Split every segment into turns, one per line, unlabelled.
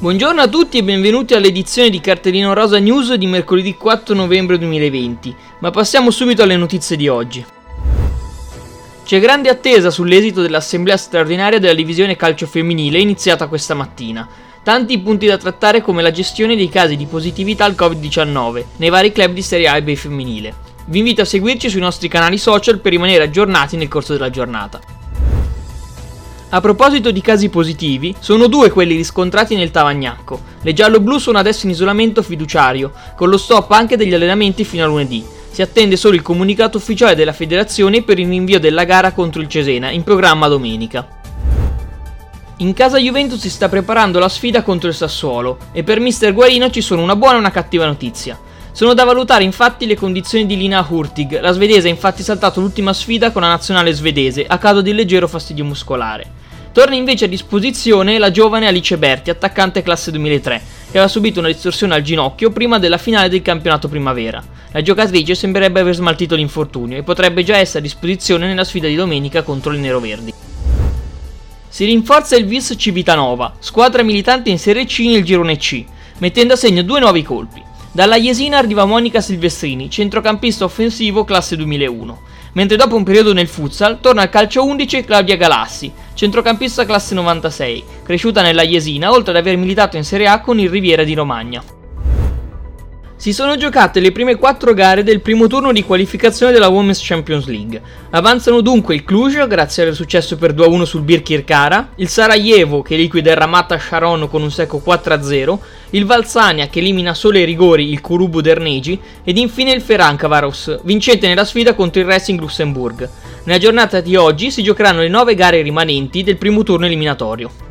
Buongiorno a tutti e benvenuti all'edizione di Cartellino Rosa News di mercoledì 4 novembre 2020, ma passiamo subito alle notizie di oggi. C'è grande attesa sull'esito dell'assemblea straordinaria della divisione calcio femminile iniziata questa mattina. Tanti punti da trattare come la gestione dei casi di positività al Covid-19 nei vari club di Serie A e B femminile. Vi invito a seguirci sui nostri canali social per rimanere aggiornati nel corso della giornata. A proposito di casi positivi, sono due quelli riscontrati nel Tavagnacco. Le giallo-blu sono adesso in isolamento fiduciario, con lo stop anche degli allenamenti fino a lunedì. Si attende solo il comunicato ufficiale della federazione per il rinvio della gara contro il Cesena, in programma domenica. In casa Juventus si sta preparando la sfida contro il Sassuolo e per mister Guarino ci sono una buona e una cattiva notizia. Sono da valutare infatti le condizioni di Lina Hurtig, la svedese ha infatti saltato l'ultima sfida con la nazionale svedese a causa di un leggero fastidio muscolare. Torna invece a disposizione la giovane Alice Berti, attaccante classe 2003, che aveva subito una distorsione al ginocchio prima della finale del campionato primavera. La giocatrice sembrerebbe aver smaltito l'infortunio e potrebbe già essere a disposizione nella sfida di domenica contro le neroverdi. Si rinforza il Vis Civitanova, squadra militante in Serie C nel girone C, mettendo a segno due nuovi colpi. Dalla Jesina arriva Monica Silvestrini, centrocampista offensivo classe 2001 mentre dopo un periodo nel futsal torna al calcio 11 Claudia Galassi, centrocampista classe 96, cresciuta nella Jesina oltre ad aver militato in Serie A con il Riviera di Romagna. Si sono giocate le prime quattro gare del primo turno di qualificazione della Women's Champions League. Avanzano dunque il Cluj, grazie al successo per 2-1 sul Birkirkara, il Sarajevo che liquida il Ramata Sharon con un secco 4-0, il Valsania che elimina solo ai rigori il Kurubu Dernegi ed infine il Ferencvaros, vincente nella sfida contro il Racing Lussemburg. Nella giornata di oggi si giocheranno le nove gare rimanenti del primo turno eliminatorio.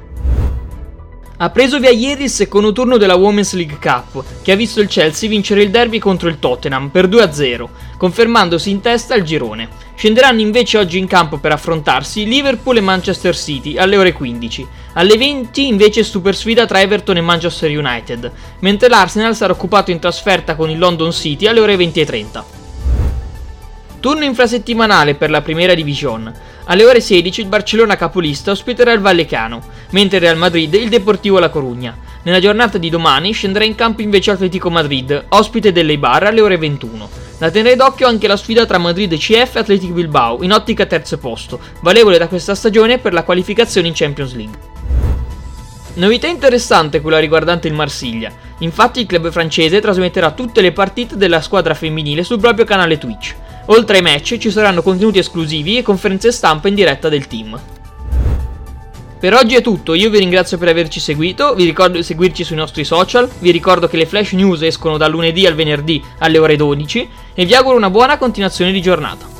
Ha preso via ieri il secondo turno della Women's League Cup, che ha visto il Chelsea vincere il derby contro il Tottenham per 2-0, confermandosi in testa al girone. Scenderanno invece oggi in campo per affrontarsi Liverpool e Manchester City alle ore 15. Alle 20 invece super sfida tra Everton e Manchester United, mentre l'Arsenal sarà occupato in trasferta con il London City alle ore 20.30. Turno infrasettimanale per la Primera Division. Alle ore 16 il Barcellona capolista ospiterà il Vallecano, mentre il Real Madrid il Deportivo La Corugna. Nella giornata di domani scenderà in campo invece Atletico Madrid, ospite dell'Eibar alle ore 21. Da tenere d'occhio anche la sfida tra Madrid CF e Atletico Bilbao, in ottica terzo posto, valevole da questa stagione per la qualificazione in Champions League. Novità interessante quella riguardante il Marsiglia. Infatti il club francese trasmetterà tutte le partite della squadra femminile sul proprio canale Twitch. Oltre ai match ci saranno contenuti esclusivi e conferenze stampa in diretta del team. Per oggi è tutto, io vi ringrazio per averci seguito, vi ricordo di seguirci sui nostri social, vi ricordo che le flash news escono dal lunedì al venerdì alle ore 12 e vi auguro una buona continuazione di giornata.